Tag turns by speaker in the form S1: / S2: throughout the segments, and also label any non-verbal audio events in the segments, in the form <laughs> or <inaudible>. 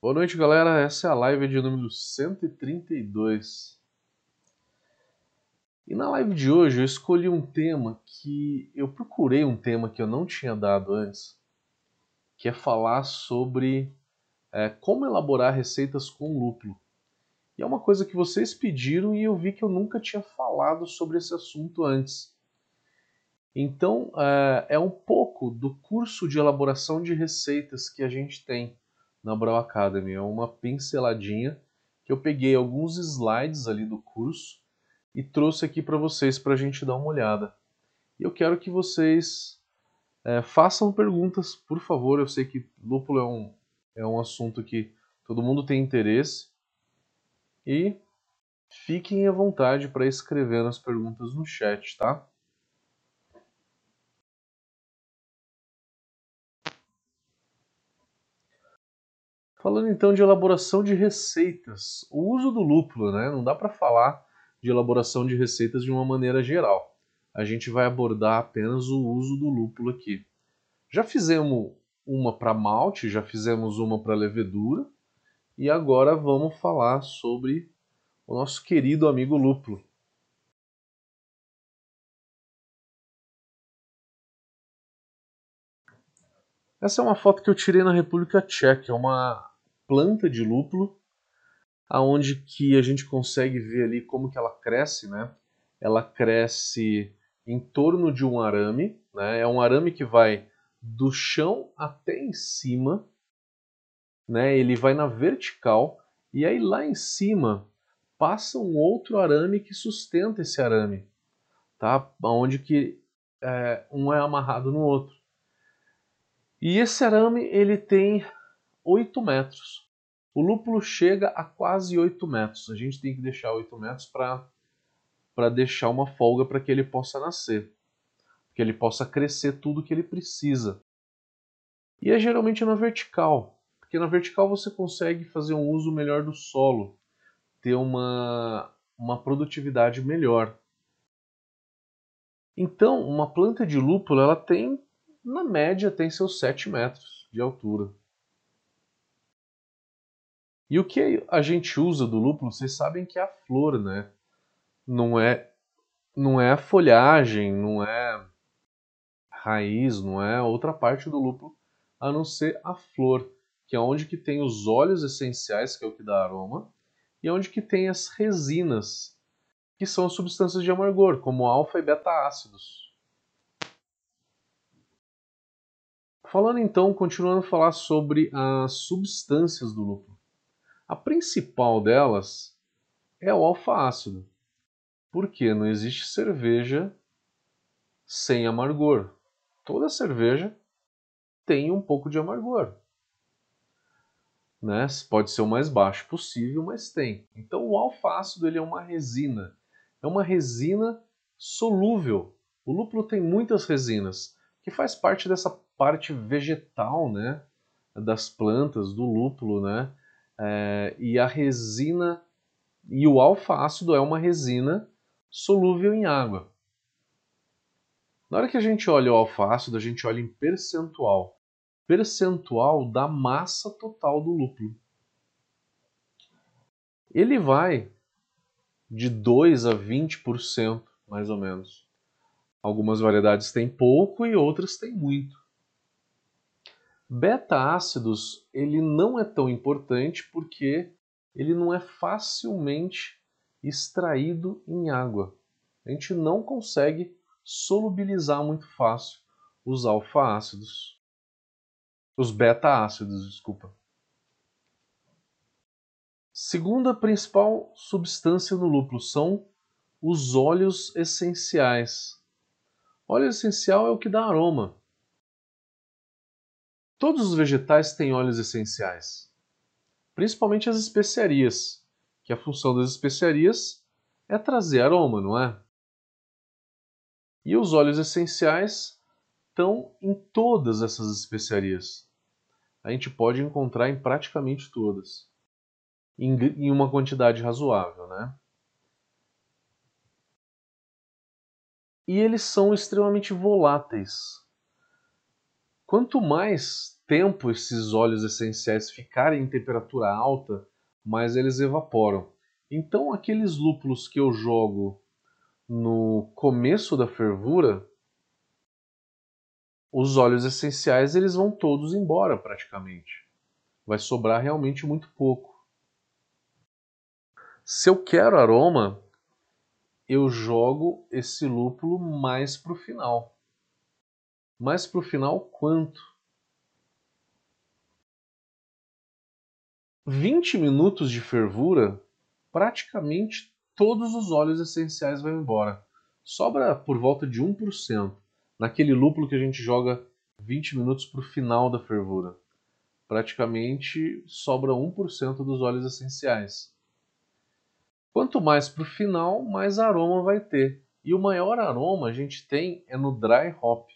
S1: Boa noite, galera. Essa é a live de número 132. E na live de hoje eu escolhi um tema que eu procurei um tema que eu não tinha dado antes, que é falar sobre é, como elaborar receitas com lúpulo. E é uma coisa que vocês pediram e eu vi que eu nunca tinha falado sobre esse assunto antes. Então, é, é um pouco do curso de elaboração de receitas que a gente tem na Brau Academy. É uma pinceladinha que eu peguei alguns slides ali do curso e trouxe aqui para vocês para a gente dar uma olhada. E eu quero que vocês é, façam perguntas, por favor. Eu sei que lúpulo é um, é um assunto que todo mundo tem interesse. E fiquem à vontade para escrever as perguntas no chat, tá? Falando então de elaboração de receitas, o uso do lúpulo, né? Não dá para falar de elaboração de receitas de uma maneira geral. A gente vai abordar apenas o uso do lúpulo aqui. Já fizemos uma para malte, já fizemos uma para levedura e agora vamos falar sobre o nosso querido amigo lúpulo. Essa é uma foto que eu tirei na República Tcheca, é uma planta de lúpulo, aonde que a gente consegue ver ali como que ela cresce, né? Ela cresce em torno de um arame, né? É um arame que vai do chão até em cima, né? Ele vai na vertical e aí lá em cima passa um outro arame que sustenta esse arame, tá? Onde que é, um é amarrado no outro. E esse arame ele tem 8 metros. O lúpulo chega a quase 8 metros. A gente tem que deixar 8 metros para deixar uma folga para que ele possa nascer, que ele possa crescer tudo que ele precisa. E é geralmente na vertical, porque na vertical você consegue fazer um uso melhor do solo, ter uma, uma produtividade melhor. Então, uma planta de lúpulo ela tem, na média, tem seus 7 metros de altura. E o que a gente usa do lúpulo, vocês sabem que é a flor, né? Não é, não é a folhagem, não é raiz, não é outra parte do lúpulo, a não ser a flor, que é onde que tem os óleos essenciais, que é o que dá aroma, e é onde que tem as resinas, que são substâncias de amargor, como alfa e beta ácidos. Falando então, continuando a falar sobre as substâncias do lúpulo. A principal delas é o alfa-ácido. Porque não existe cerveja sem amargor. Toda cerveja tem um pouco de amargor. Né? Pode ser o mais baixo possível, mas tem. Então o alfa-ácido ele é uma resina. É uma resina solúvel. O lúpulo tem muitas resinas, que faz parte dessa parte vegetal, né, das plantas, do lúpulo, né, é, e a resina e o alfa-ácido é uma resina solúvel em água. Na hora que a gente olha o alfa-ácido, a gente olha em percentual. Percentual da massa total do lúpulo. Ele vai de 2 a 20%, mais ou menos. Algumas variedades têm pouco e outras têm muito. Beta-ácidos ele não é tão importante porque ele não é facilmente extraído em água. A gente não consegue solubilizar muito fácil os alfa-ácidos. Os beta-ácidos, desculpa. Segunda principal substância no lúpulo são os óleos essenciais. Óleo essencial é o que dá aroma. Todos os vegetais têm óleos essenciais, principalmente as especiarias, que a função das especiarias é trazer aroma, não é? E os óleos essenciais estão em todas essas especiarias. A gente pode encontrar em praticamente todas, em uma quantidade razoável, né? E eles são extremamente voláteis. Quanto mais tempo esses óleos essenciais ficarem em temperatura alta, mais eles evaporam. Então, aqueles lúpulos que eu jogo no começo da fervura, os óleos essenciais eles vão todos embora praticamente. Vai sobrar realmente muito pouco. Se eu quero aroma, eu jogo esse lúpulo mais para o final. Mais para o final quanto? 20 minutos de fervura, praticamente todos os óleos essenciais vão embora. Sobra por volta de 1% naquele lúpulo que a gente joga 20 minutos para o final da fervura. Praticamente sobra 1% dos óleos essenciais. Quanto mais para o final, mais aroma vai ter. E o maior aroma a gente tem é no dry hop.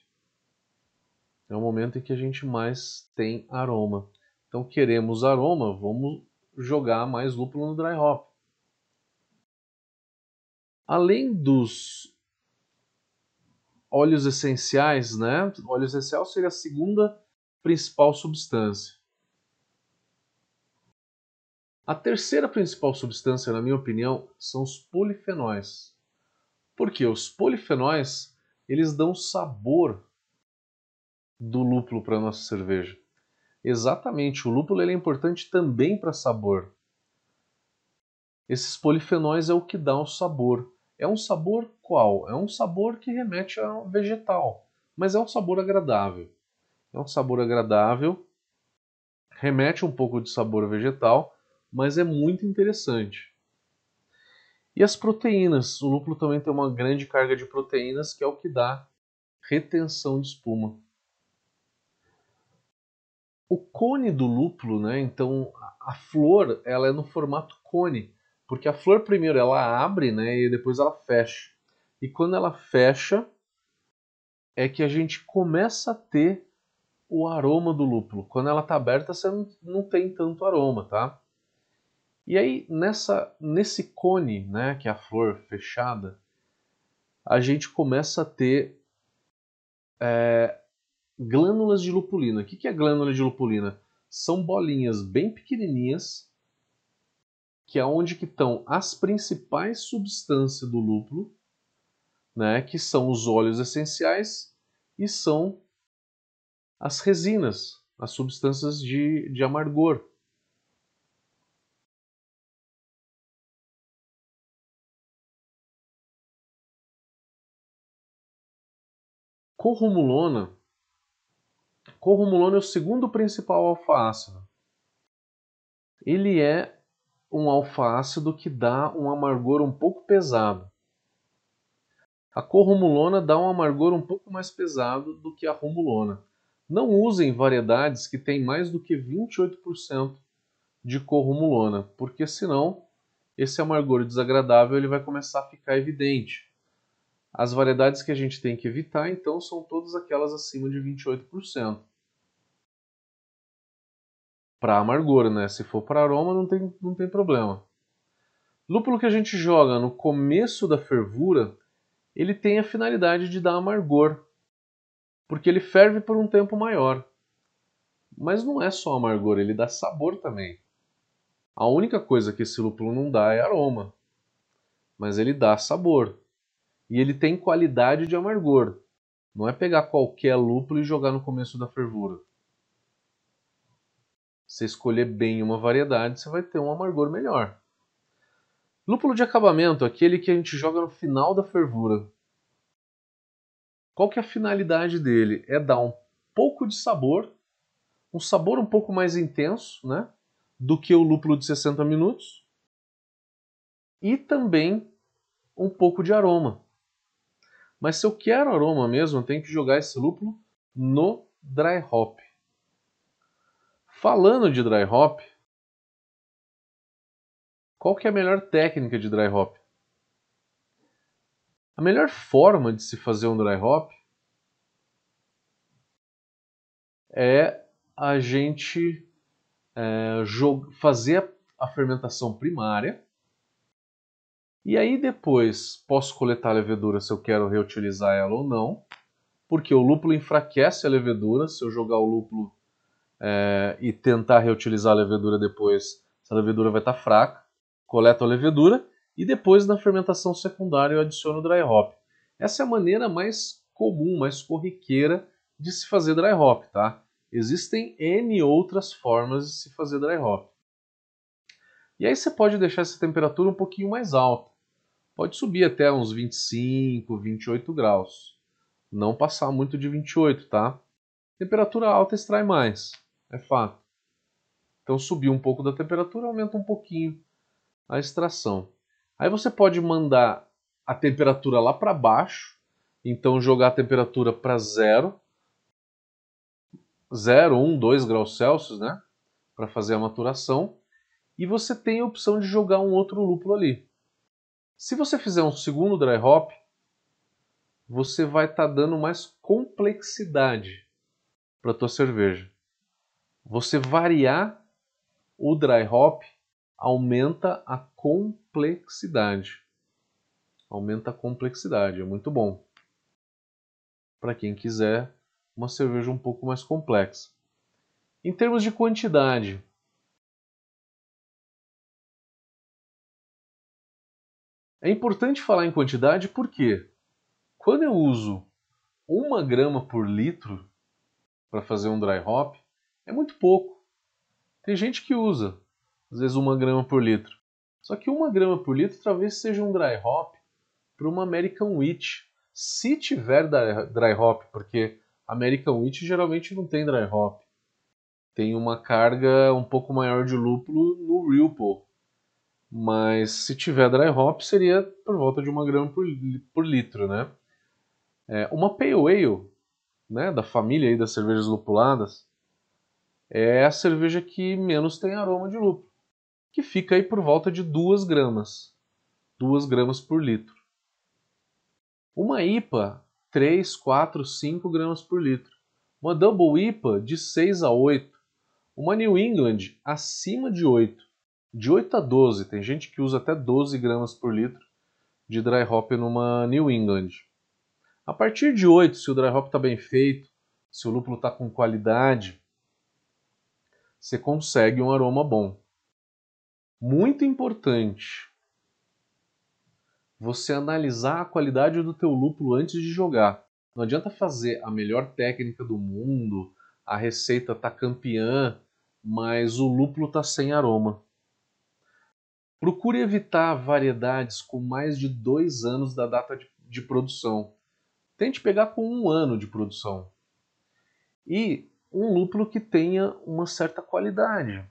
S1: É o momento em que a gente mais tem aroma. Então queremos aroma, vamos jogar mais lúpulo no dry hop. Além dos óleos essenciais, né? O óleo essencial seria a segunda principal substância. A terceira principal substância, na minha opinião, são os polifenóis. Porque os polifenóis, eles dão sabor do lúpulo para nossa cerveja. Exatamente, o lúpulo é importante também para sabor. Esses polifenóis é o que dá o sabor. É um sabor qual? É um sabor que remete a vegetal, mas é um sabor agradável. É um sabor agradável, remete um pouco de sabor vegetal, mas é muito interessante. E as proteínas? O lúpulo também tem uma grande carga de proteínas, que é o que dá retenção de espuma o cone do lúpulo, né? Então a flor ela é no formato cone, porque a flor primeiro ela abre, né? E depois ela fecha. E quando ela fecha é que a gente começa a ter o aroma do lúpulo. Quando ela está aberta você não, tem tanto aroma, tá? E aí nessa nesse cone, né? Que é a flor fechada, a gente começa a ter é, glândulas de lupulina. O que é glândula de lupulina? São bolinhas bem pequenininhas que é onde que estão as principais substâncias do lúpulo, né, que são os óleos essenciais e são as resinas, as substâncias de, de amargor. Corrumulona Corrumulona é o segundo principal alfa-ácido. Ele é um alfa-ácido que dá um amargor um pouco pesado. A corrumulona dá um amargor um pouco mais pesado do que a rumulona. Não usem variedades que têm mais do que 28% de corrumulona, porque senão esse amargor desagradável ele vai começar a ficar evidente. As variedades que a gente tem que evitar, então, são todas aquelas acima de 28% para amargor, né? Se for para aroma, não tem, não tem problema. Lúpulo que a gente joga no começo da fervura, ele tem a finalidade de dar amargor, porque ele ferve por um tempo maior. Mas não é só amargor, ele dá sabor também. A única coisa que esse lúpulo não dá é aroma, mas ele dá sabor. E ele tem qualidade de amargor. Não é pegar qualquer lúpulo e jogar no começo da fervura você escolher bem uma variedade, você vai ter um amargor melhor. Lúpulo de acabamento, aquele que a gente joga no final da fervura. Qual que é a finalidade dele? É dar um pouco de sabor, um sabor um pouco mais intenso, né, do que o lúpulo de 60 minutos, e também um pouco de aroma. Mas se eu quero aroma mesmo, eu tenho que jogar esse lúpulo no dry hop. Falando de dry hop, qual que é a melhor técnica de dry hop? A melhor forma de se fazer um dry hop é a gente é, fazer a fermentação primária e aí depois posso coletar a levedura se eu quero reutilizar ela ou não, porque o lúpulo enfraquece a levedura se eu jogar o lúpulo é, e tentar reutilizar a levedura depois, se a levedura vai estar tá fraca, coleto a levedura e depois na fermentação secundária eu adiciono o dry hop. Essa é a maneira mais comum, mais corriqueira de se fazer dry hop, tá? Existem N outras formas de se fazer dry hop. E aí você pode deixar essa temperatura um pouquinho mais alta. Pode subir até uns 25, 28 graus. Não passar muito de 28, tá? Temperatura alta extrai mais, é fato. Então subir um pouco da temperatura aumenta um pouquinho a extração. Aí você pode mandar a temperatura lá para baixo, então jogar a temperatura para zero, 0, 1, 2 graus Celsius, né? Para fazer a maturação. E você tem a opção de jogar um outro lúpulo ali. Se você fizer um segundo dry hop, você vai estar tá dando mais complexidade para a tua cerveja. Você variar o dry hop aumenta a complexidade. Aumenta a complexidade, é muito bom. Para quem quiser uma cerveja um pouco mais complexa. Em termos de quantidade, é importante falar em quantidade porque quando eu uso uma grama por litro para fazer um dry hop, é muito pouco. Tem gente que usa, às vezes, uma grama por litro. Só que uma grama por litro talvez seja um dry hop para uma American Wheat. Se tiver dry hop, porque American Wheat geralmente não tem dry hop. Tem uma carga um pouco maior de lúpulo no Ripple. Mas se tiver dry hop seria por volta de uma grama por, por litro, né? É, uma Pale Ale, né, da família aí das cervejas lupuladas, é a cerveja que menos tem aroma de lúpulo, que fica aí por volta de 2 gramas, 2 gramas por litro. Uma IPA 3, 4, 5 gramas por litro. Uma Double IPA de 6 a 8. Uma New England acima de 8. De 8 a 12. Tem gente que usa até 12 gramas por litro de dry hop numa New England. A partir de 8, se o dry hop está bem feito, se o lúpulo está com qualidade, você consegue um aroma bom. Muito importante você analisar a qualidade do teu lúpulo antes de jogar. Não adianta fazer a melhor técnica do mundo, a receita tá campeã, mas o lúpulo tá sem aroma. Procure evitar variedades com mais de dois anos da data de, de produção. Tente pegar com um ano de produção. E um lúpulo que tenha uma certa qualidade.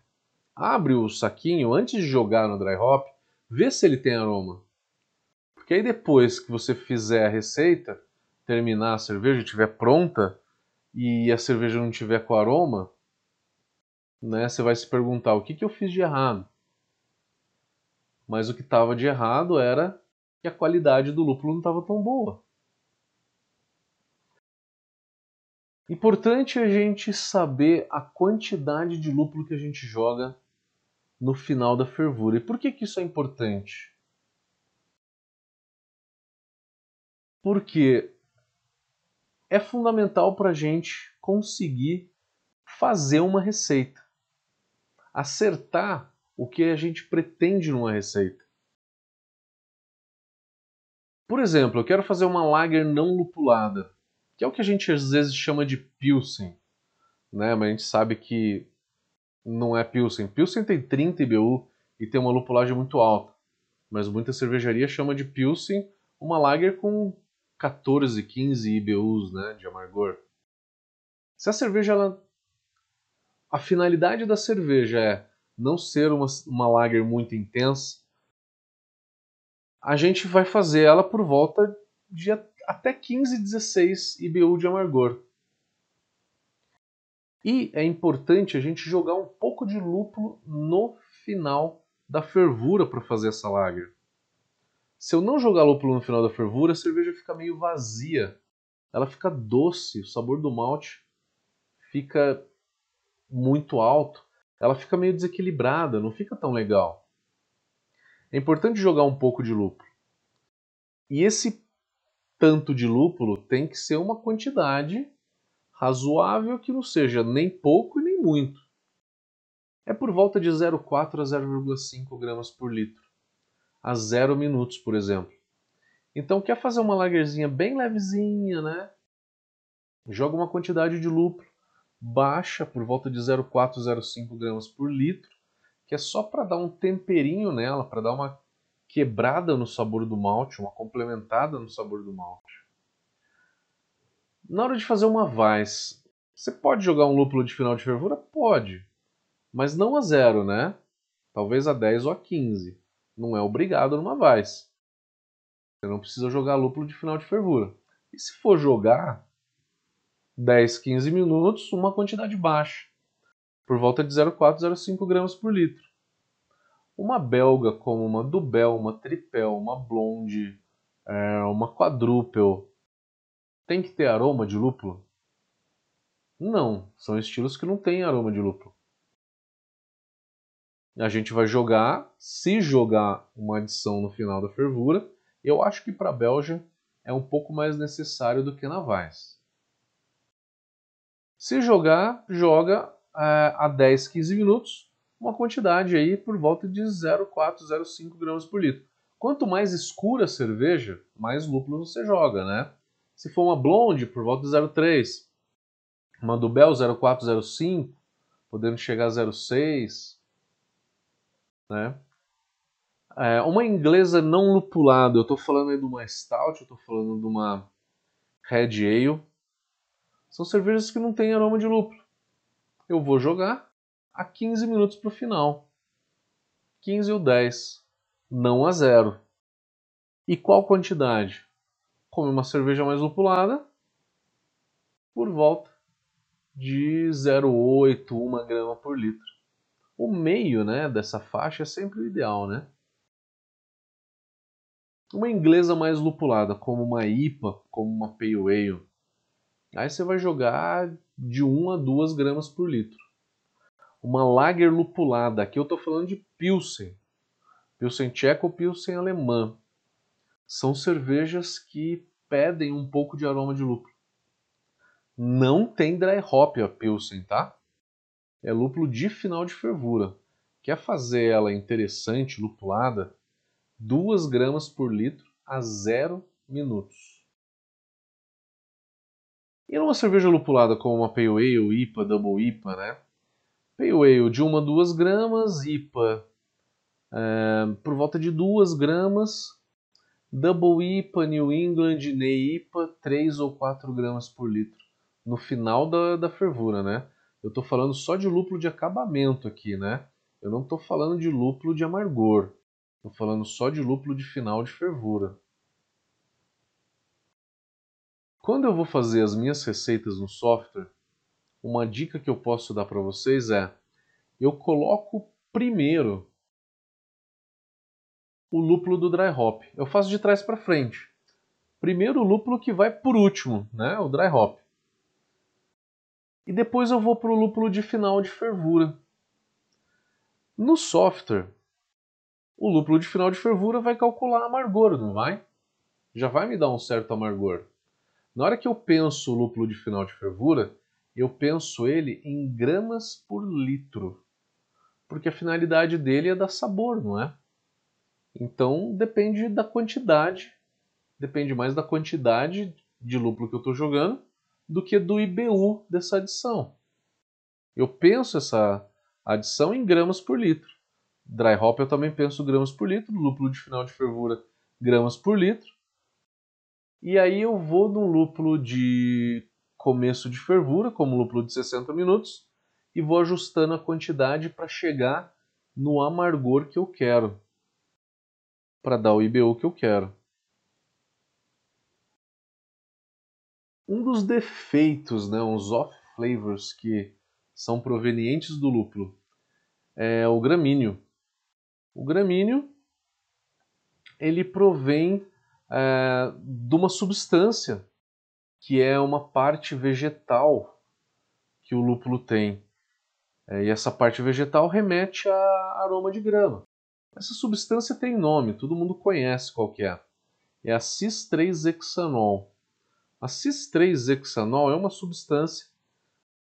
S1: Abre o saquinho antes de jogar no dry hop, vê se ele tem aroma. Porque aí depois que você fizer a receita, terminar a cerveja, estiver pronta e a cerveja não tiver com aroma, né, você vai se perguntar o que, que eu fiz de errado. Mas o que estava de errado era que a qualidade do lúpulo não estava tão boa. Importante a gente saber a quantidade de lúpulo que a gente joga no final da fervura. E por que, que isso é importante? porque é fundamental para a gente conseguir fazer uma receita, acertar o que a gente pretende numa receita. Por exemplo, eu quero fazer uma lager não lupulada, que é o que a gente às vezes chama de Pilsen, né? mas a gente sabe que não é Pilsen. Pilsen tem 30 IBU e tem uma lupulagem muito alta, mas muita cervejaria chama de Pilsen uma lager com 14, 15 IBUs né, de amargor. Se a cerveja, ela... a finalidade da cerveja é não ser uma, uma lager muito intensa, a gente vai fazer ela por volta de até 15, 16 IBU de amargor. E é importante a gente jogar um pouco de lúpulo no final da fervura para fazer essa lager. Se eu não jogar lúpulo no final da fervura, a cerveja fica meio vazia. Ela fica doce, o sabor do malte fica muito alto. Ela fica meio desequilibrada, não fica tão legal. É importante jogar um pouco de lúpulo. E esse tanto de lúpulo tem que ser uma quantidade razoável que não seja nem pouco nem muito. É por volta de 0,4 a 0,5 gramas por litro, a 0 minutos, por exemplo. Então, quer fazer uma lagerzinha bem levezinha, né? Joga uma quantidade de lúpulo baixa, por volta de 0,4 a 0,5 gramas por litro, que é só para dar um temperinho nela, para dar uma quebrada no sabor do malte, uma complementada no sabor do malte. Na hora de fazer uma Weiss, você pode jogar um lúpulo de final de fervura? Pode, mas não a zero, né? Talvez a 10 ou a 15. Não é obrigado numa Weiss. Você não precisa jogar lúpulo de final de fervura. E se for jogar 10, 15 minutos, uma quantidade baixa, por volta de 0,4, 0,5 gramas por litro. Uma belga como uma Dubel, uma Tripel, uma Blonde, é, uma Quadruple, tem que ter aroma de lúpulo? Não, são estilos que não têm aroma de lúpulo. A gente vai jogar, se jogar uma adição no final da fervura, eu acho que para a Belgian é um pouco mais necessário do que na Weiss. Se jogar, joga é, a 10, 15 minutos, uma quantidade aí por volta de 0,4, 0,5 gramas por litro. Quanto mais escura a cerveja, mais lúpulo você joga, né? Se for uma blonde, por volta de 0,3. Uma Dubel 0,4, 0,5, podendo chegar a 0,6. Né? É, uma inglesa não lupulada, eu estou falando aí de uma Stout, eu estou falando de uma Red Ale. São cervejas que não têm aroma de lúpulo. Eu vou jogar a 15 minutos para o final. 15 ou 10, não a zero. E qual quantidade? come uma cerveja mais lupulada por volta de 0,8, 1 grama por litro. O meio né, dessa faixa é sempre o ideal, né? Uma inglesa mais lupulada, como uma IPA, como uma Pale Ale, aí você vai jogar de 1 a 2 gramas por litro. Uma Lager lupulada, aqui eu estou falando de Pilsen, Pilsen tcheco ou Pilsen alemã, são cervejas que pedem um pouco de aroma de lúpulo. Não tem dry hop a Pilsen, tá? É lúpulo de final de fervura. Quer fazer ela interessante, lupulada? 2 gramas por litro a 0 minutos. E numa cerveja lupulada como uma Pale Ale, IPA, Double IPA, né? Pale Ale de 1 a 2 gramas, IPA é, por volta de 2 gramas, Double IPA, New England, Ney IPA, 3 ou 4 gramas por litro. No final da, da fervura, né? Eu estou falando só de lúpulo de acabamento aqui, né? Eu não estou falando de lúpulo de amargor. Estou falando só de lúpulo de final de fervura. Quando eu vou fazer as minhas receitas no software, uma dica que eu posso dar para vocês é: eu coloco primeiro o lúpulo do dry hop. Eu faço de trás para frente. Primeiro o lúpulo que vai por último, né, o dry hop. E depois eu vou para o lúpulo de final de fervura. No software, o lúpulo de final de fervura vai calcular amargor, não vai? Já vai me dar um certo amargor. Na hora que eu penso o lúpulo de final de fervura, eu penso ele em gramas por litro. Porque a finalidade dele é dar sabor, não é? Então depende da quantidade, depende mais da quantidade de lúpulo que eu estou jogando do que do IBU dessa adição. Eu penso essa adição em gramas por litro. Dry hop eu também penso gramas por litro, lúpulo de final de fervura gramas por litro. E aí eu vou num lúpulo de começo de fervura, como lúpulo de 60 minutos, e vou ajustando a quantidade para chegar no amargor que eu quero para dar o IBU que eu quero. Um dos defeitos, né, os off flavors que são provenientes do lúpulo é o gramíneo. O gramíneo ele provém é, de uma substância que é uma parte vegetal que o lúpulo tem. É, e essa parte vegetal remete a aroma de grama. Essa substância tem nome, todo mundo conhece qual que é. É a cis-3-hexanol. A cis-3-hexanol é uma substância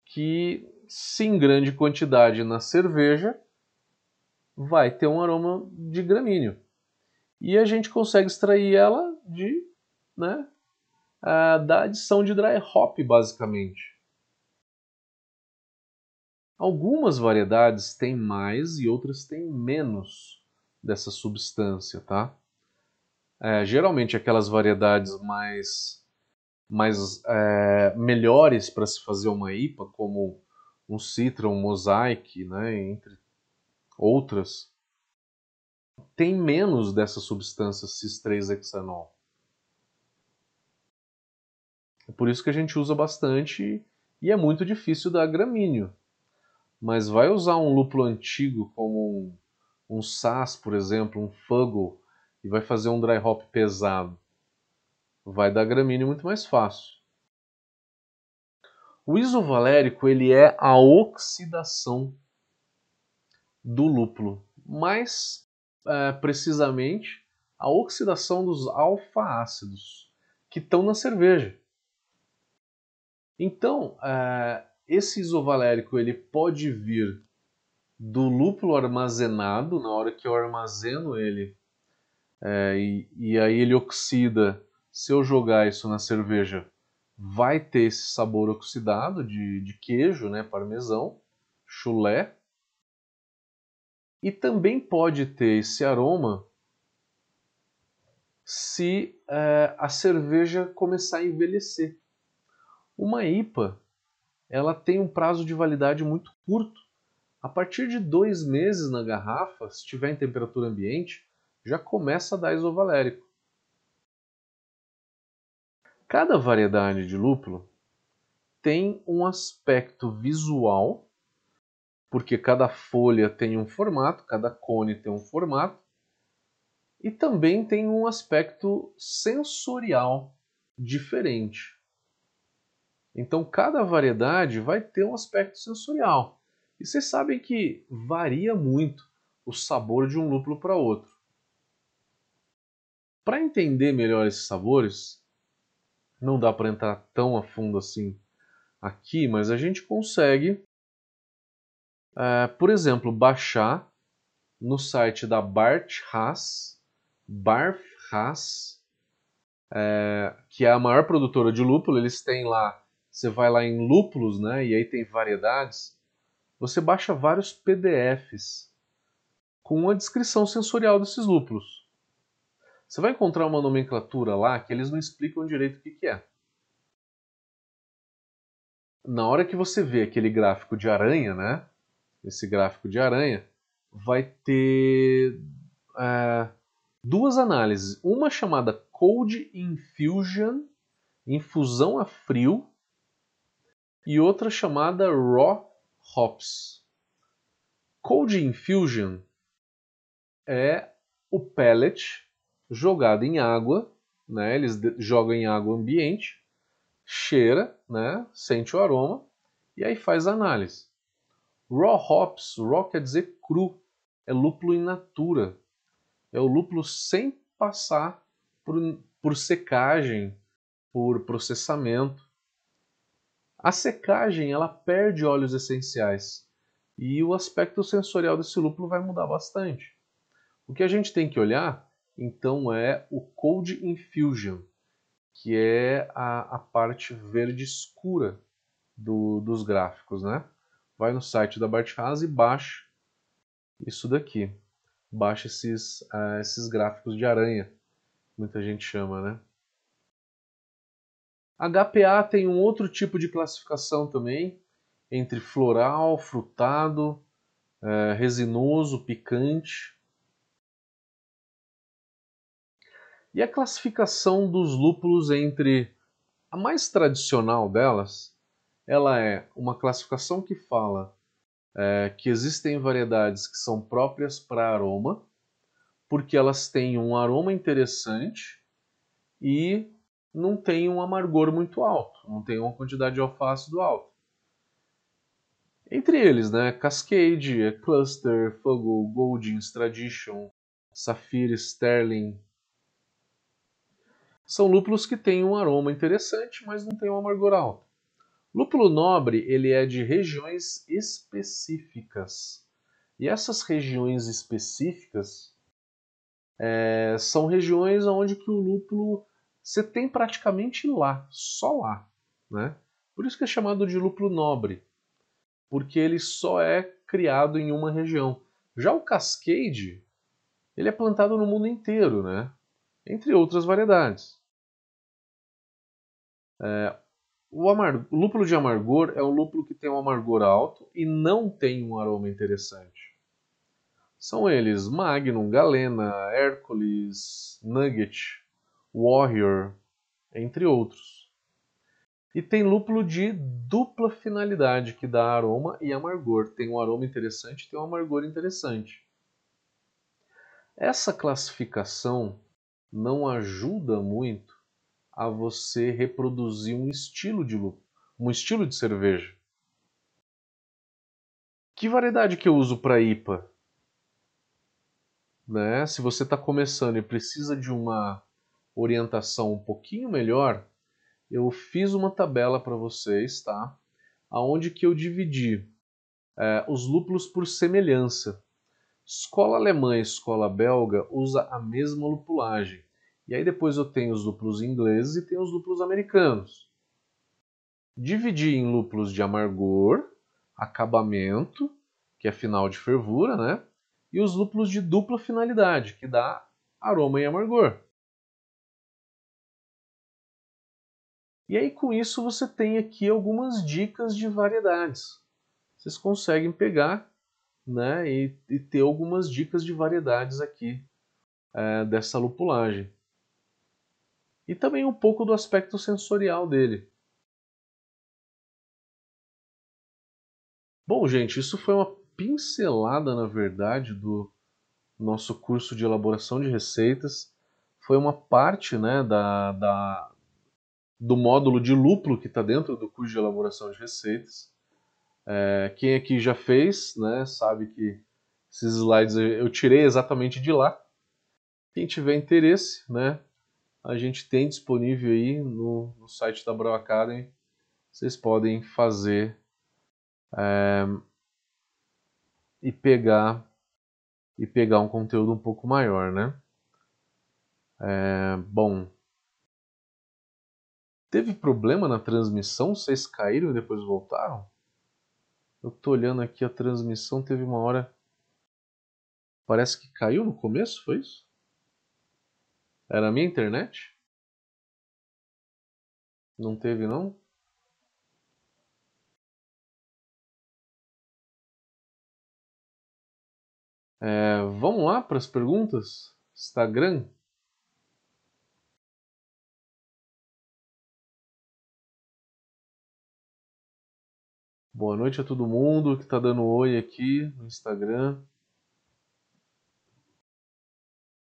S1: que, se em grande quantidade na cerveja, vai ter um aroma de gramíneo. E a gente consegue extrair ela de, né, da adição de dry hop, basicamente. Algumas variedades têm mais e outras têm menos dessa substância, tá? É, geralmente aquelas variedades mais, mais é, melhores para se fazer uma IPA, como um Citra, um Mosaic, né, entre outras, tem menos dessa substância cis-3-hexanol. É por isso que a gente usa bastante e é muito difícil dar gramíneo. Mas vai usar um lúpulo antigo como um, um Sass, por exemplo, um Fuggle, e vai fazer um dry hop pesado. Vai dar gramíneo muito mais fácil. O isovalérico ele é a oxidação do lúpulo, mais é, precisamente a oxidação dos alfa-ácidos que estão na cerveja. Então, é, esse isovalérico ele pode vir do lúpulo armazenado, na hora que eu armazeno ele, é, e, e aí ele oxida. Se eu jogar isso na cerveja, vai ter esse sabor oxidado de, de queijo, né, parmesão, chulé. E também pode ter esse aroma se é, a cerveja começar a envelhecer. Uma IPA ela tem um prazo de validade muito curto. A partir de dois meses na garrafa, se estiver em temperatura ambiente, já começa a dar isovalérico. Cada variedade de lúpulo tem um aspecto visual, porque cada folha tem um formato, cada cone tem um formato, e também tem um aspecto sensorial diferente. Então, cada variedade vai ter um aspecto sensorial. E vocês sabem que varia muito o sabor de um lúpulo para outro. Para entender melhor esses sabores, não dá para entrar tão a fundo assim aqui, mas a gente consegue, é, por exemplo, baixar no site da Bart Haas, Barf Haas, é, que é a maior produtora de lúpulo, eles têm lá você vai lá em lúpulos, né, e aí tem variedades, você baixa vários PDFs com a descrição sensorial desses lúpulos. Você vai encontrar uma nomenclatura lá que eles não explicam direito o que, que é. Na hora que você vê aquele gráfico de aranha, né, esse gráfico de aranha, vai ter é, duas análises. Uma chamada Cold Infusion, infusão a frio, e outra chamada Raw Hops. Cold Infusion é o pellet jogado em água, né? eles jogam em água ambiente, cheira, né? sente o aroma e aí faz a análise. Raw Hops, raw quer dizer cru, é lúpulo in natura, é o lúpulo sem passar por, por secagem, por processamento. A secagem ela perde óleos essenciais e o aspecto sensorial desse lúpulo vai mudar bastante. O que a gente tem que olhar, então, é o Cold Infusion, que é a, a parte verde escura do, dos gráficos, né? Vai no site da Barthaus e baixa isso daqui. Baixa esses, uh, esses gráficos de aranha, muita gente chama, né? HPA tem um outro tipo de classificação também, entre floral, frutado, é, resinoso, picante. E a classificação dos lúpulos entre a mais tradicional delas, ela é uma classificação que fala é, que existem variedades que são próprias para aroma, porque elas têm um aroma interessante e não tem um amargor muito alto, não tem uma quantidade de alfácido alto. Entre eles, né, Cascade, Cluster, Fuggle, Goldings, Tradition, Sapphire, Sterling. São lúpulos que têm um aroma interessante, mas não têm um amargor alto. Lúpulo nobre ele é de regiões específicas. E essas regiões específicas é, são regiões onde que o lúpulo você tem praticamente lá, só lá, né? Por isso que é chamado de lúpulo nobre, porque ele só é criado em uma região. Já o Cascade, ele é plantado no mundo inteiro, né? Entre outras variedades. É, o, amar... o lúpulo de amargor é um lúpulo que tem um amargor alto e não tem um aroma interessante. São eles Magnum, Galena, Hércules, Nugget, Warrior, entre outros. E tem lúpulo de dupla finalidade, que dá aroma e amargor. Tem um aroma interessante e tem um amargor interessante. Essa classificação não ajuda muito a você reproduzir um estilo de lúpulo, um estilo de cerveja. Que variedade que eu uso para IPA? Né? Se você está começando e precisa de uma orientação um pouquinho melhor, eu fiz uma tabela para vocês, tá? Aonde que eu dividi é, os lúpulos por semelhança. Escola alemã e escola belga usa a mesma lupulagem. E aí depois eu tenho os lúpulos ingleses e tenho os lúpulos americanos. Dividi em lúpulos de amargor, acabamento, que é final de fervura, né? E os lúpulos de dupla finalidade, que dá aroma e amargor. E aí com isso você tem aqui algumas dicas de variedades. Vocês conseguem pegar né, e, e ter algumas dicas de variedades aqui é, dessa lupulagem e também um pouco do aspecto sensorial dele. Bom, gente, isso foi uma pincelada, na verdade, do nosso curso de elaboração de receitas. Foi uma parte né, da, da do módulo de lúpulo que está dentro do curso de elaboração de receitas. É, quem aqui já fez, né, sabe que esses slides eu tirei exatamente de lá. Quem tiver interesse, né, a gente tem disponível aí no, no site da Brau Academy. Vocês podem fazer é, e pegar e pegar um conteúdo um pouco maior, né? É, bom, teve problema na transmissão? Vocês caíram e depois voltaram? Eu tô olhando aqui a transmissão, teve uma hora. Parece que caiu no começo, foi isso? Era a minha internet? Não teve, não? É, vamos lá para as perguntas? Instagram? Boa noite a todo mundo que está dando oi aqui no Instagram.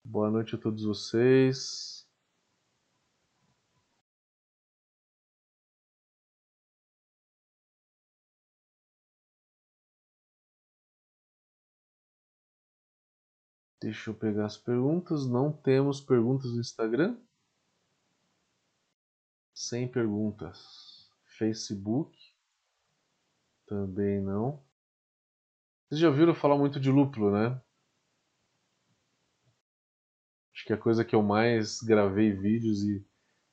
S1: Boa noite a todos vocês. Deixa eu pegar as perguntas. Não temos perguntas no Instagram? Sem perguntas. Facebook? Também não. Vocês já ouviram falar muito de lúpulo, né? Acho que é a coisa que eu mais gravei vídeos e,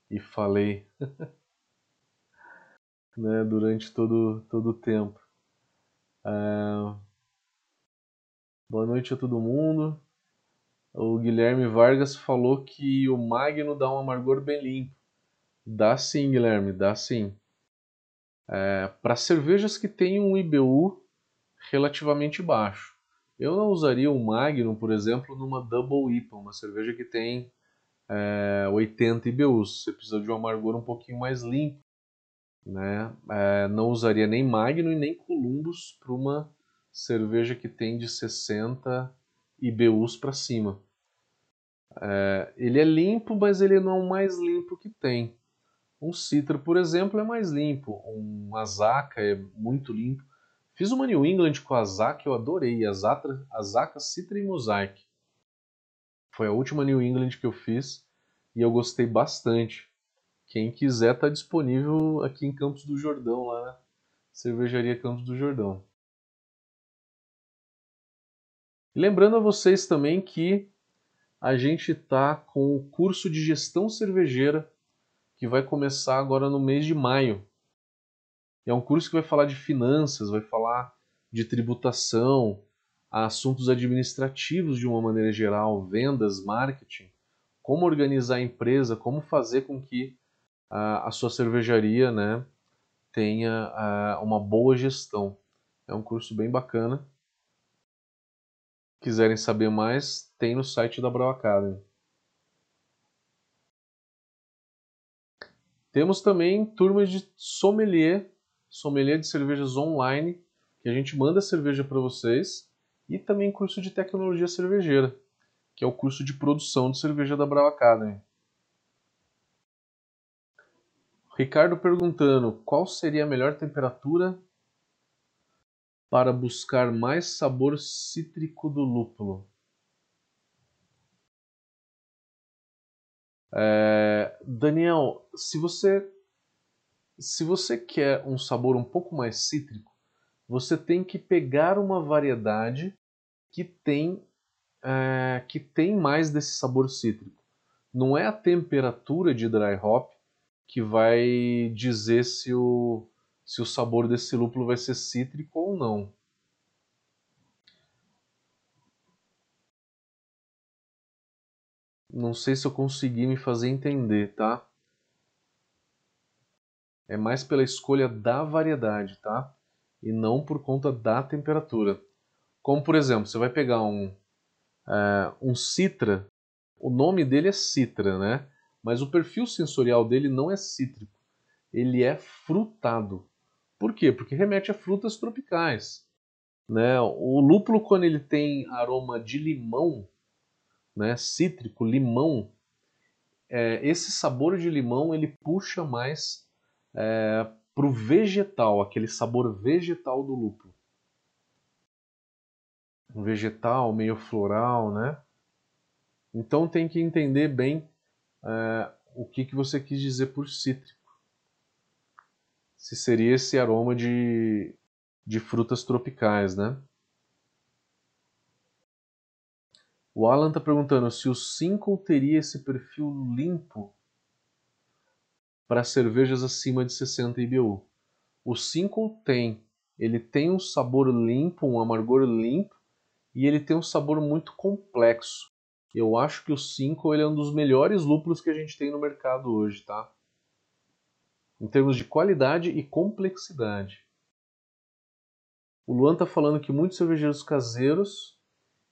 S1: e falei <laughs> né, durante todo, todo o tempo. Uh, boa noite a todo mundo. O Guilherme Vargas falou que o Magno dá um amargor bem limpo. Dá sim, Guilherme, dá sim. É, Para cervejas que têm um IBU relativamente baixo. Eu não usaria o Magnum, por exemplo, numa Double IPA, uma cerveja que tem é, 80 IBUs. Você precisa de um amargor um pouquinho mais limpo. Né? É, não usaria nem Magnum e nem Columbus para uma cerveja que tem de 60 IBUs para cima. É, ele é limpo, mas ele não é o mais limpo que tem. Um Citra, por exemplo, é mais limpo. Um Azaka é muito limpo. Fiz uma New England com Azaka, eu adorei. Azaka, Azaka Citra e Mosaic. Foi a última New England que eu fiz e eu gostei bastante. Quem quiser está disponível aqui em Campos do Jordão, lá na Cervejaria Campos do Jordão. Lembrando a vocês também que a gente está com o curso de gestão cervejeira que vai começar agora no mês de maio. É um curso que vai falar de finanças, vai falar de tributação, assuntos administrativos de uma maneira geral, vendas, marketing, como organizar a empresa, como fazer com que a, a sua cervejaria né, tenha a, uma boa gestão. É um curso bem bacana. Quiserem saber mais, tem no site da Brau Academy. Temos também turmas de sommelier, sommelier de cervejas online, que a gente manda cerveja para vocês, e também curso de tecnologia cervejeira, que é o curso de produção de cerveja da Brau Academy. Ricardo perguntando qual seria a melhor temperatura para buscar mais sabor cítrico do lúpulo. É, Daniel, se você se você quer um sabor um pouco mais cítrico, você tem que pegar uma variedade que tem é, que tem mais desse sabor cítrico. Não é a temperatura de dry hop que vai dizer se o, se o sabor desse lúpulo vai ser cítrico ou não. Não sei se eu consegui me fazer entender, tá? É mais pela escolha da variedade, tá? E não por conta da temperatura. Como, por exemplo, você vai pegar um, é, um Citra, o nome dele é Citra, né? mas o perfil sensorial dele não é cítrico, ele é frutado. Por quê? Porque remete a frutas tropicais. Né? O lúpulo, quando ele tem aroma de limão, né, cítrico, limão, é, esse sabor de limão ele puxa mais é, para o vegetal, aquele sabor vegetal do lúpulo. Um vegetal meio floral, né? Então tem que entender bem é, o que, que você quis dizer por cítrico. Se seria esse aroma de, de frutas tropicais, né? O Alan está perguntando se o Cinco teria esse perfil limpo para cervejas acima de 60 IBU. O Cinco tem. Ele tem um sabor limpo, um amargor limpo, e ele tem um sabor muito complexo. Eu acho que o 5 ele é um dos melhores lúpulos que a gente tem no mercado hoje, tá? Em termos de qualidade e complexidade. O Luan está falando que muitos cervejeiros caseiros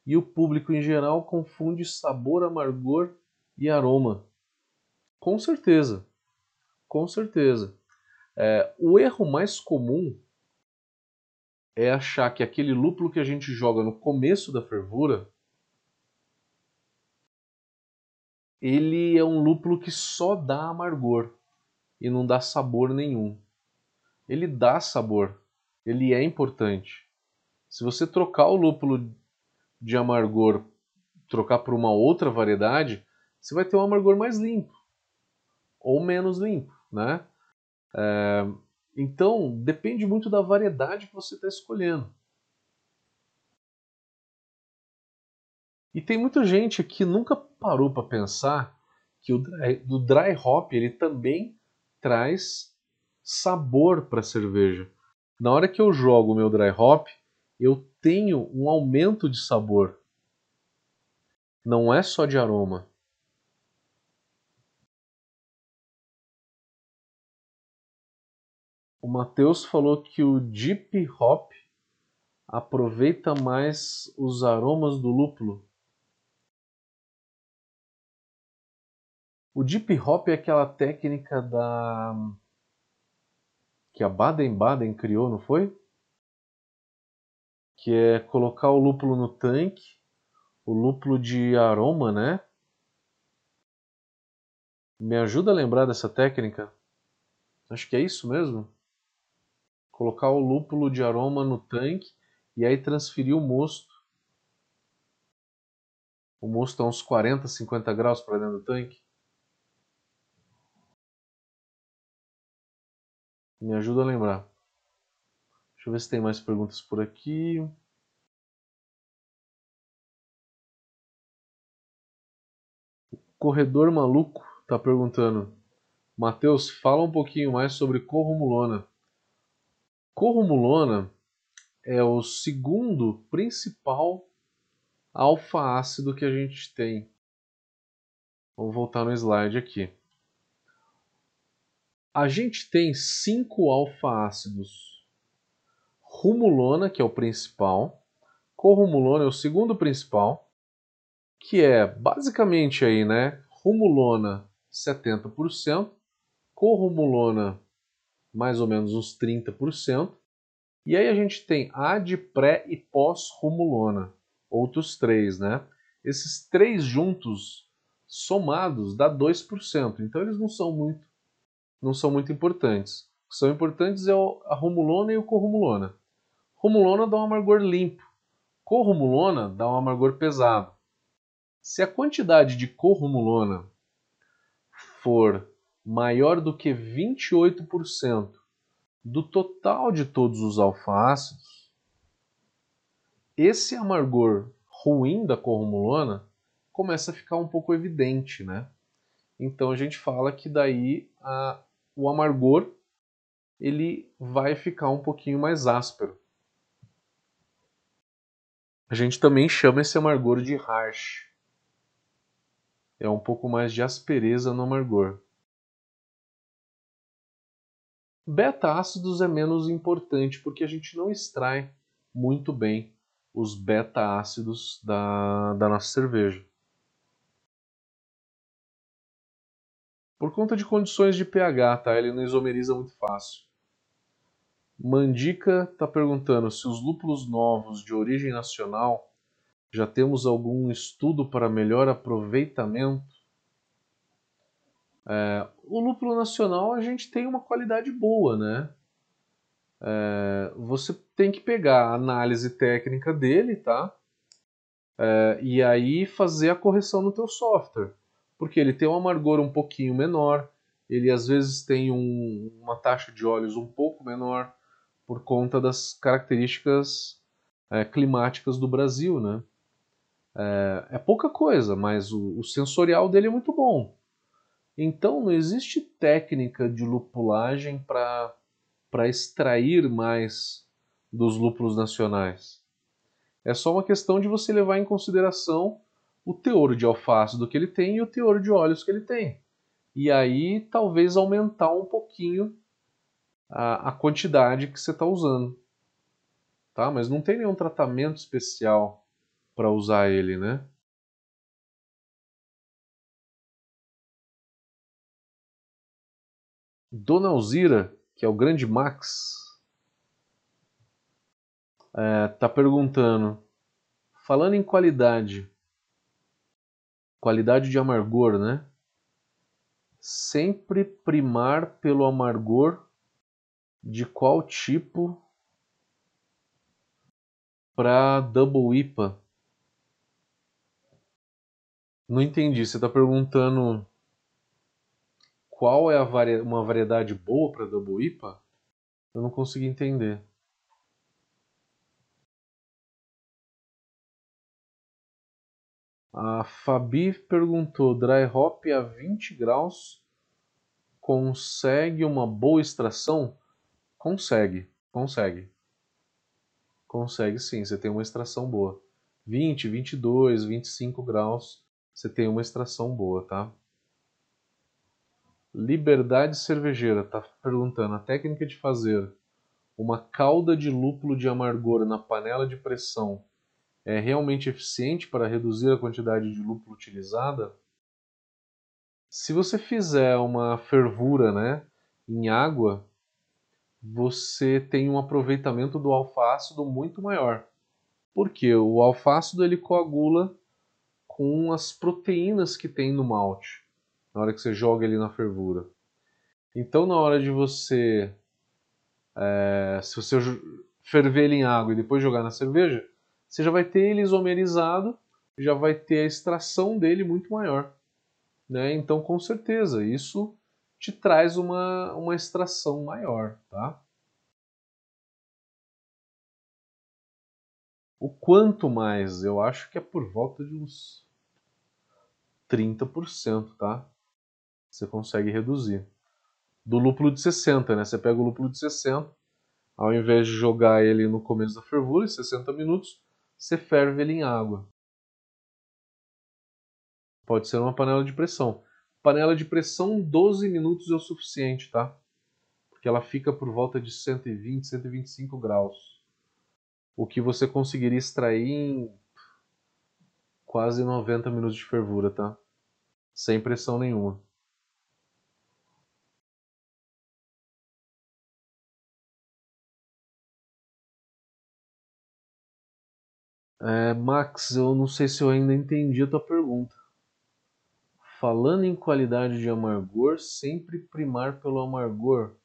S1: e o público em geral confunde sabor, amargor e aroma. Com certeza, com certeza. É, o erro mais comum é achar que aquele lúpulo que a gente joga no começo da fervura ele é um lúpulo que só dá amargor e não dá sabor nenhum. Ele dá sabor, ele é importante. Se você trocar o lúpulo de amargor, trocar por uma outra variedade, você vai ter um amargor mais limpo ou menos limpo, né? É, então depende muito da variedade que você está escolhendo. E tem muita gente que nunca parou para pensar que o dry, o dry hop ele também traz sabor para a cerveja. Na hora que eu jogo o meu dry hop, eu tenho um aumento de sabor. Não é só de aroma. O Matheus falou que o deep hop aproveita mais os aromas do lúpulo. O deep hop é aquela técnica da que a Baden-Baden criou, não foi? Que é colocar o lúpulo no tanque, o lúpulo de aroma, né? Me ajuda a lembrar dessa técnica? Acho que é isso mesmo. Colocar o lúpulo de aroma no tanque e aí transferir o mosto. O mosto a uns 40, 50 graus para dentro do tanque. Me ajuda a lembrar. Deixa eu ver se tem mais perguntas por aqui. Corredor Maluco está perguntando. Matheus, fala um pouquinho mais sobre corrumulona. Corrumulona é o segundo principal alfa-ácido que a gente tem. Vamos voltar no slide aqui. A gente tem cinco alfa-ácidos. Rumulona, que é o principal. Corrumulona é o segundo principal, que é basicamente aí, né? Rumulona 70%, corrumulona mais ou menos uns 30%, e aí a gente tem ad, pré e pós-rumulona, outros três, né? Esses três juntos, somados, dá 2%, então eles não são muito não são muito importantes. O que são importantes é a romulona e o corrumulona. Romulona dá um amargor limpo. Corrumulona dá um amargor pesado. Se a quantidade de corrumulona for maior do que 28% do total de todos os alfa-ácidos, esse amargor ruim da corrumulona começa a ficar um pouco evidente, né? Então a gente fala que daí a, o amargor ele vai ficar um pouquinho mais áspero. A gente também chama esse amargor de harsh. É um pouco mais de aspereza no amargor. Beta-ácidos é menos importante porque a gente não extrai muito bem os beta-ácidos da, da nossa cerveja. Por conta de condições de pH, tá? Ele não isomeriza muito fácil. Mandica está perguntando se os lúpulos novos de origem nacional já temos algum estudo para melhor aproveitamento. É, o lúpulo nacional a gente tem uma qualidade boa, né? É, você tem que pegar a análise técnica dele, tá? É, e aí fazer a correção no teu software porque ele tem um amargor um pouquinho menor, ele às vezes tem um, uma taxa de óleos um pouco menor por conta das características é, climáticas do Brasil, né? É, é pouca coisa, mas o, o, sensorial dele é muito bom. Então não existe técnica de lupulagem para extrair mais dos lúpulos nacionais. É só uma questão de você levar em consideração o teor de alfácido que ele tem e o teor de óleos que ele tem. E aí talvez aumentar um pouquinho a, a quantidade que você está usando. Tá? Mas não tem nenhum tratamento especial para usar ele, né? Dona Alzira, que é o grande Max, está é, tá perguntando, falando em qualidade, qualidade de amargor, né? Sempre primar pelo amargor de qual tipo para Double IPA? Não entendi. Você está perguntando qual é vari... uma variedade boa para Double IPA? Eu não consegui entender. A Fabi perguntou: dry hop a 20 graus consegue uma boa extração? Consegue, consegue. Consegue sim, você tem uma extração boa. 20, 22, 25 graus, você tem uma extração boa, tá? Liberdade Cervejeira está perguntando: a técnica de fazer uma calda de lúpulo de amargor na panela de pressão é realmente eficiente para reduzir a quantidade de lúpulo utilizada, se você fizer uma fervura né, em água, você tem um aproveitamento do alfácido muito maior. Porque o alfácido ele coagula com as proteínas que tem no malte, na hora que você joga ele na fervura. Então, na hora de você, é, se você ferver ele em água e depois jogar na cerveja, você já vai ter ele isomerizado, já vai ter a extração dele muito maior. Né? Então, com certeza, isso te traz uma, uma extração maior, tá? O quanto mais? Eu acho que é por volta de uns 30%, tá? Você consegue reduzir. Do lúpulo de 60, né? Você pega o lúpulo de 60, ao invés de jogar ele no começo da fervura, em 60 minutos, você ferve ele em água. Pode ser uma panela de pressão. Panela de pressão, 12 minutos é o suficiente, tá? Porque ela fica por volta de 120, 125 graus o que você conseguiria extrair em quase 90 minutos de fervura, tá? Sem pressão nenhuma. É, Max, eu não sei se eu ainda entendi a tua pergunta. Falando em qualidade de amargor, sempre primar pelo amargor.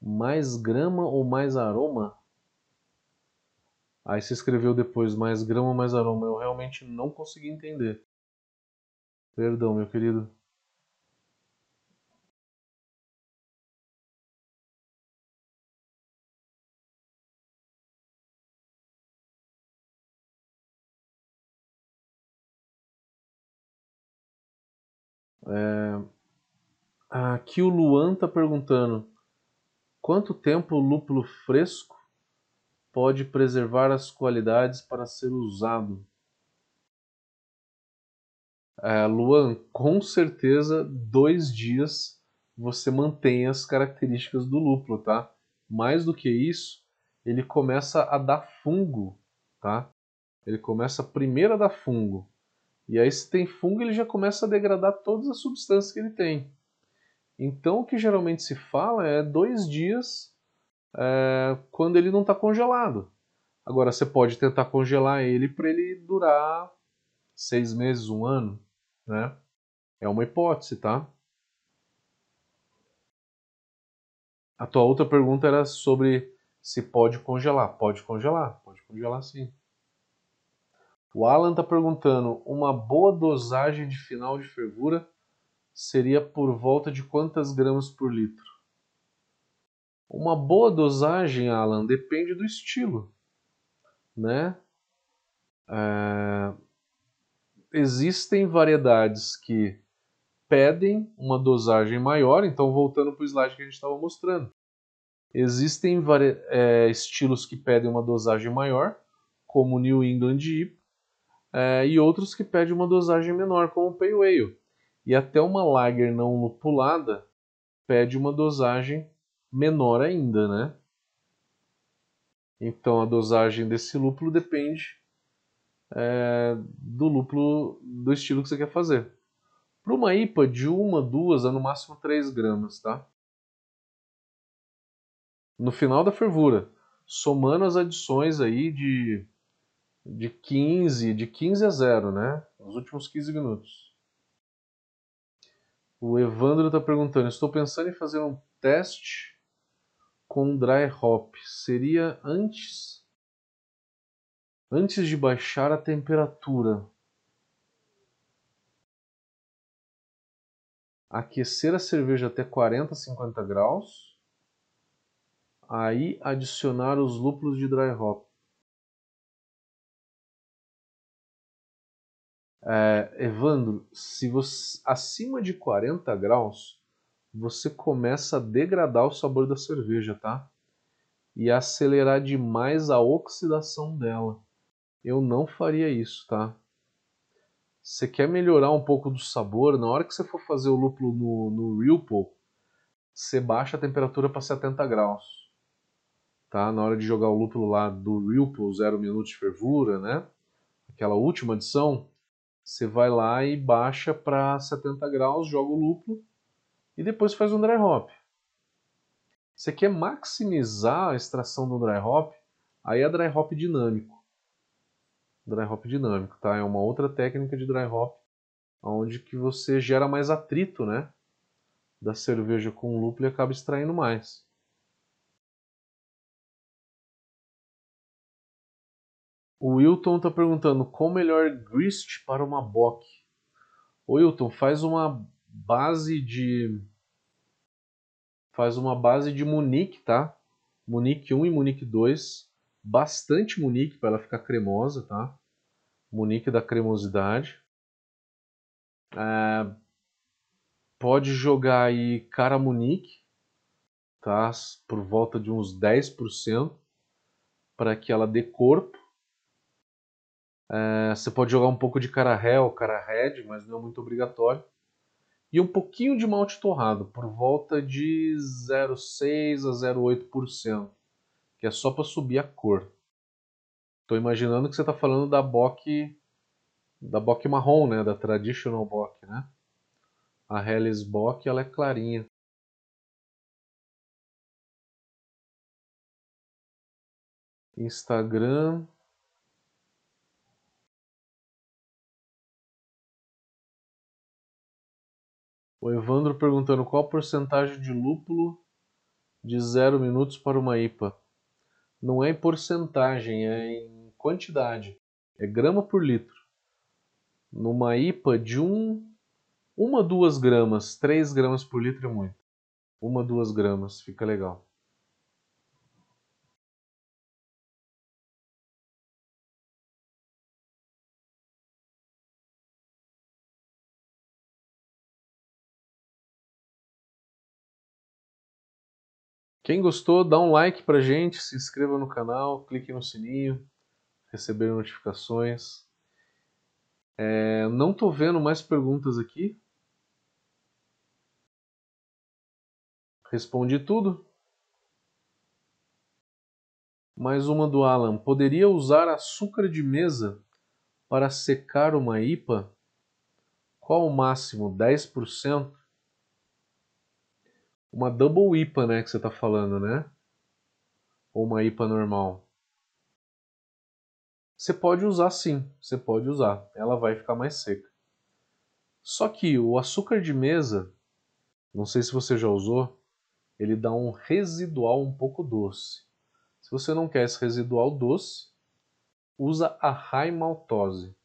S1: mais grama ou mais aroma? Aí você escreveu depois mais grama ou mais aroma. Eu realmente não consegui entender. Perdão, meu querido. É... Aqui o Luan tá perguntando Quanto tempo o lúpulo fresco pode preservar as qualidades para ser usado? É, Luan, com certeza dois dias você mantém as características do lúpulo, tá? Mais do que isso, ele começa a dar fungo, tá? Ele começa primeiro a dar fungo. E aí, se tem fungo, ele já começa a degradar todas as substâncias que ele tem. Então, o que geralmente se fala é dois dias é, quando ele não está congelado. Agora, você pode tentar congelar ele para ele durar seis meses, um ano, né? É uma hipótese, tá? A tua outra pergunta era sobre se pode congelar. Pode congelar, pode congelar sim. O Alan está perguntando, uma boa dosagem de final de fervura seria por volta de quantas gramas por litro? Uma boa dosagem, Alan, depende do estilo, né? É... Existem variedades que pedem uma dosagem maior, então voltando para o slide que a gente estava mostrando. Existem vari... é, estilos que pedem uma dosagem maior, como New England IPA, é, e outros que pedem uma dosagem menor, como o Pale Ale. E até uma lager não lupulada pede uma dosagem menor ainda, né? Então a dosagem desse lúpulo depende é, do lúpulo, do estilo que você quer fazer. Para uma IPA, de uma, duas a no máximo 3 gramas, tá? No final da fervura, somando as adições aí de, de 15, de 15 a 0, né? Nos últimos 15 minutos. O Evandro está perguntando: estou pensando em fazer um teste com dry hop. Seria antes antes de baixar a temperatura. Aquecer a cerveja até 40, 50 graus. Aí adicionar os lúpulos de dry hop. É, Evandro, se você acima de 40 graus, você começa a degradar o sabor da cerveja, tá? E acelerar demais a oxidação dela. Eu não faria isso, tá? Você quer melhorar um pouco do sabor, na hora que você for fazer o lúpulo no, no Ripple, você baixa a temperatura para 70 graus. Tá? Na hora de jogar o lúpulo lá do Ripple, 0 minutos de fervura, né? Aquela última adição, você vai lá e baixa para 70 graus, joga o lúpulo e depois faz um dry hop. Você quer maximizar a extração do dry hop, aí é dry hop dinâmico. Dry hop dinâmico, tá? É uma outra técnica de dry hop, onde que você gera mais atrito, né? Da cerveja com o lúpulo e acaba extraindo mais. O Wilton está perguntando qual o melhor grist para uma bock. Ô Wilton, faz uma base de. Faz uma base de Munique, tá? Munique 1 e Munique 2. Bastante Munique para ela ficar cremosa, tá? Munique da cremosidade. É, pode jogar aí cara Munique, tá? Por volta de uns 10% para que ela dê corpo. É, você pode jogar um pouco de cara ré ou cara red, mas não é muito obrigatório. E um pouquinho de malte torrado, por volta de 0,6 a 0,8%, que é só para subir a cor. Estou imaginando que você está falando da bock da bock marrom, né, da traditional bock, né? A Helles bock ela é clarinha. Instagram. O Evandro perguntando qual a porcentagem de lúpulo de 0 minutos para uma IPA. Não é em porcentagem, é em quantidade. É grama por litro. Numa IPA de 1, um, uma, duas gramas, 3 gramas por litro é muito. Uma, duas gramas, fica legal. Quem gostou, dá um like pra gente, se inscreva no canal, clique no sininho, receber notificações. É, não tô vendo mais perguntas aqui. Respondi tudo. Mais uma do Alan. Poderia usar açúcar de mesa para secar uma IPA? Qual o máximo? 10%? Uma double IPA, né, que você está falando, né? Ou uma IPA normal. Você pode usar sim, você pode usar. Ela vai ficar mais seca. Só que o açúcar de mesa, não sei se você já usou, ele dá um residual um pouco doce. Se você não quer esse residual doce, usa a high maltose.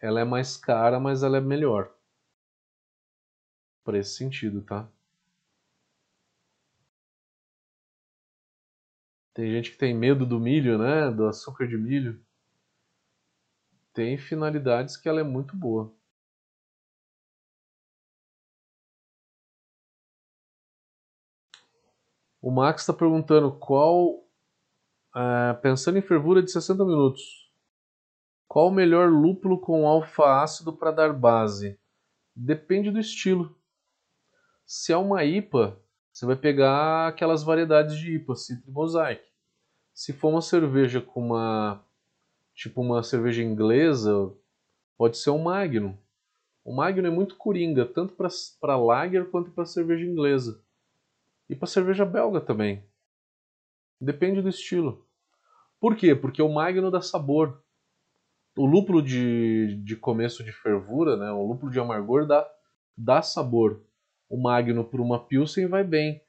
S1: Ela é mais cara, mas ela é melhor. Para esse sentido, tá? Tem gente que tem medo do milho, né? Do açúcar de milho. Tem finalidades que ela é muito boa. O Max está perguntando qual, uh, pensando em fervura de 60 minutos, qual o melhor lúpulo com alfa ácido para dar base? Depende do estilo. Se é uma IPA, você vai pegar aquelas variedades de IPA, Citra Mosaic. Se for uma cerveja com uma tipo uma cerveja inglesa, pode ser um Magnum. O Magnum é muito coringa, tanto para lager quanto para cerveja inglesa. E para cerveja belga também. Depende do estilo. Por quê? Porque o Magnum dá sabor. O lúpulo de, de começo de fervura, né, o lúpulo de amargor dá, dá sabor o Magno para uma Pilsen vai bem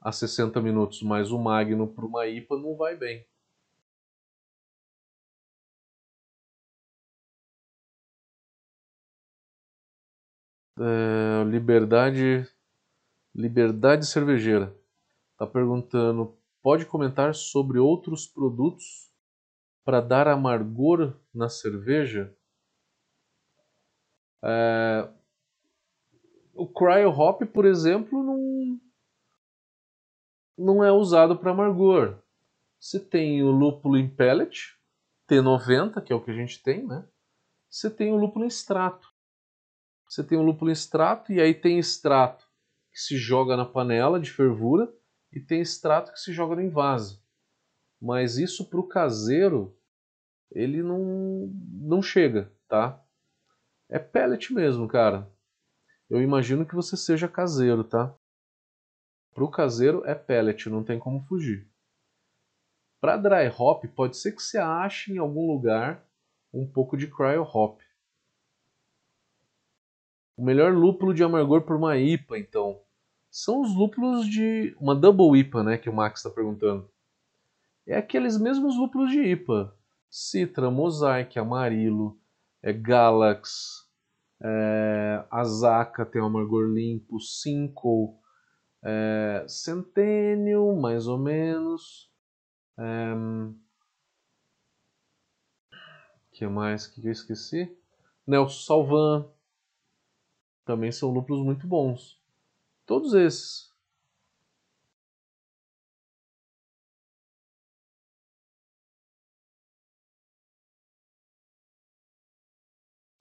S1: a 60 minutos, mas o Magno para uma IPA não vai bem. É, liberdade Liberdade Cervejeira está perguntando: pode comentar sobre outros produtos para dar amargor na cerveja? É, o cryo hop, por exemplo, não, não é usado para amargor. Você tem o lúpulo em pellet, T90, que é o que a gente tem, né? Você tem o lúpulo em extrato. Você tem o lúpulo em extrato e aí tem extrato que se joga na panela de fervura e tem extrato que se joga no invase. Mas isso para o caseiro ele não, não chega, tá? É pellet mesmo, cara. Eu imagino que você seja caseiro, tá? Para o caseiro é pellet, não tem como fugir. Para dry hop, pode ser que você ache em algum lugar um pouco de cryo hop. O melhor lúpulo de amargor por uma IPA, então, são os lúpulos de uma double IPA, né, que o Max está perguntando. É aqueles mesmos lúpulos de IPA. Citra, Mosaic, Amarilo, é Galax, É, a Zaca tem um amargor limpo, Cinco, é, mais ou menos. É, que mais que eu esqueci? Nelson Salvan. Também são lúpulos muito bons. Todos esses.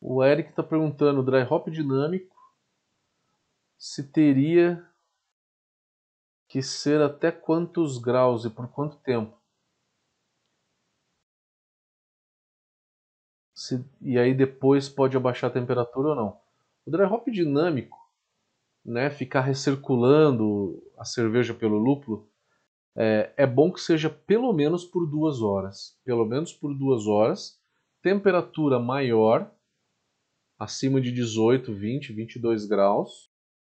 S1: O Eric está perguntando, dry hop dinâmico, se teria que ser até quantos graus e por quanto tempo? Se, e aí depois pode abaixar a temperatura ou não. O dry hop dinâmico, né, ficar recirculando a cerveja pelo lúpulo, é, é bom que seja pelo menos por duas horas. Pelo menos por duas horas. Temperatura maior acima de 18, 20, 22 graus,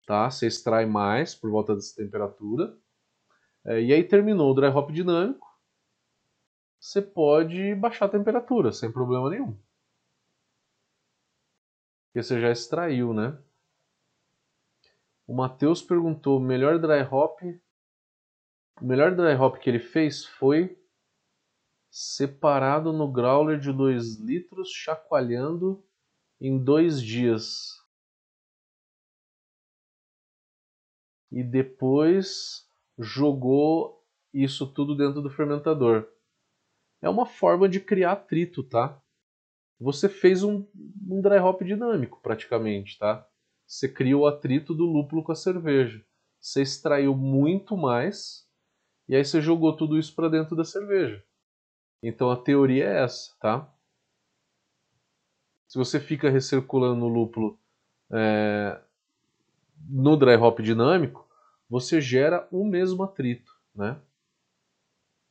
S1: tá? Você extrai mais por volta dessa temperatura. É, e aí terminou o dry hop dinâmico, você pode baixar a temperatura sem problema nenhum. Porque você já extraiu, né? O Matheus perguntou, melhor dry hop... O melhor dry hop que ele fez foi separado no growler de 2 litros, chacoalhando em dois dias. E depois jogou isso tudo dentro do fermentador. É uma forma de criar atrito, tá? Você fez um, um dry hop dinâmico, praticamente, tá? Você cria o atrito do lúpulo com a cerveja. Você extraiu muito mais e aí você jogou tudo isso para dentro da cerveja. Então a teoria é essa, tá? Se você fica recirculando o lúpulo é, no dry hop dinâmico, você gera o mesmo atrito, né?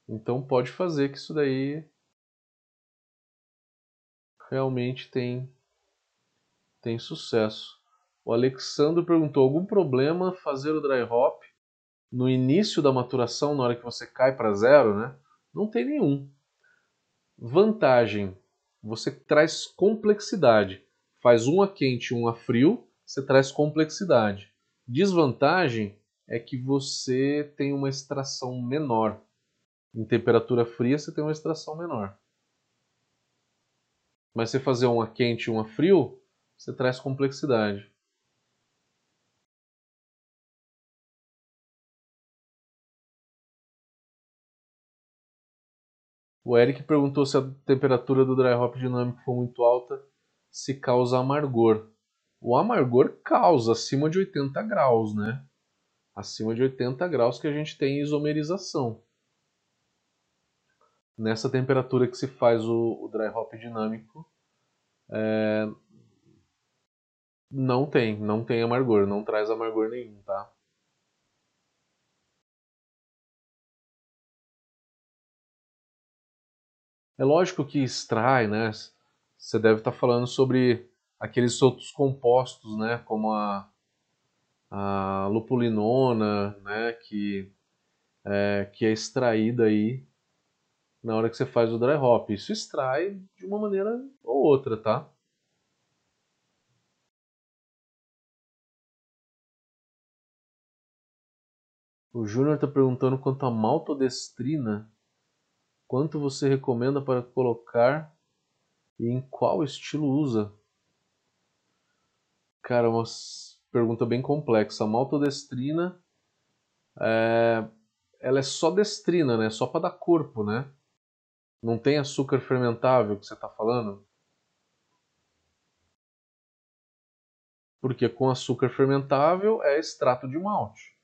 S1: Então pode fazer que isso daí realmente tem tem sucesso. O Alexandre perguntou algum problema fazer o dry hop no início da maturação, na hora que você cai para zero, né? Não tem nenhum. Vantagem você traz complexidade. Faz um a quente e um a frio, você traz complexidade. Desvantagem é que você tem uma extração menor. Em temperatura fria você tem uma extração menor. Mas se fazer um a quente e um a frio, você traz complexidade. O Eric perguntou se a temperatura do dry hop dinâmico for muito alta, se causa amargor. O amargor causa acima de 80 graus, né? Acima de 80 graus que a gente tem isomerização. Nessa temperatura que se faz o, o dry hop dinâmico, é... não tem, não tem amargor, não traz amargor nenhum, tá? É lógico que extrai, né? Você deve estar falando sobre aqueles outros compostos, né? Como a, a lupulinona, né? Que é, que é extraída aí na hora que você faz o dry hop. Isso extrai de uma maneira ou outra, tá? O Júnior está perguntando quanto a maltodestrina Quanto você recomenda para colocar e em qual estilo usa? Cara, uma pergunta bem complexa. A maltodestrina, é... ela é só destrina, né? Só para dar corpo, né? Não tem açúcar fermentável que você está falando? Porque com açúcar fermentável é extrato de malte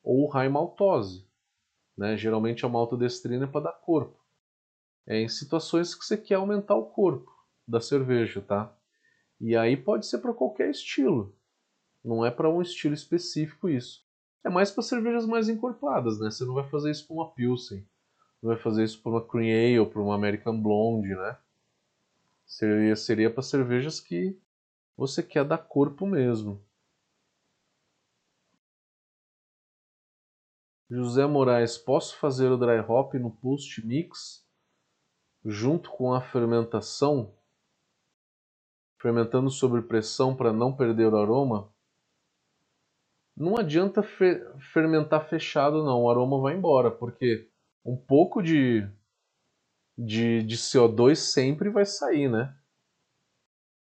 S1: ou high maltose. Né? Geralmente a maltodestrina é para dar corpo. É em situações que você quer aumentar o corpo da cerveja, tá? E aí pode ser para qualquer estilo. Não é para um estilo específico isso. É mais para cervejas mais encorpadas, né? Você não vai fazer isso para uma Pilsen. Não vai fazer isso para uma Cream Ale, para uma American Blonde, né? Seria, seria para cervejas que você quer dar corpo mesmo. José Moraes, posso fazer o dry hop no post mix junto com a fermentação? fermentando sob pressão para não perder o aroma, não adianta fe fermentar fechado não, o aroma vai embora, porque um pouco de, de, de CO2 sempre vai sair, né?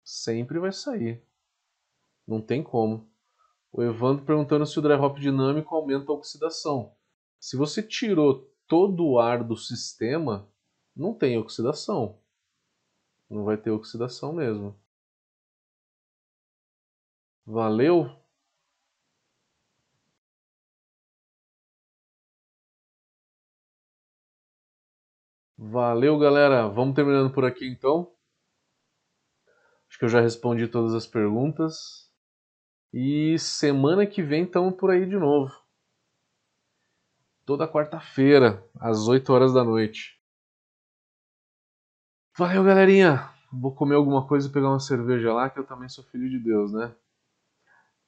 S1: Sempre vai sair. Não tem como. O Evandro perguntando se o dry hop dinâmico aumenta a oxidação. Se você tirou todo o ar do sistema, não tem oxidação. Não vai ter oxidação mesmo. Valeu! Valeu, galera. Vamos terminando por aqui então. Acho que eu já respondi todas as perguntas. E semana que vem estamos por aí de novo. Toda quarta-feira, às 8 horas da noite. Valeu, galerinha. Vou comer alguma coisa e pegar uma cerveja lá, que eu também sou filho de Deus, né?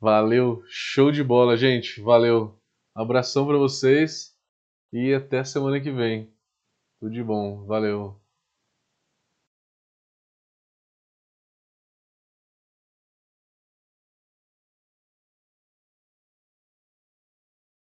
S1: Valeu, show de bola, gente. Valeu. Abração para vocês e até semana que vem. Tudo de bom. Valeu.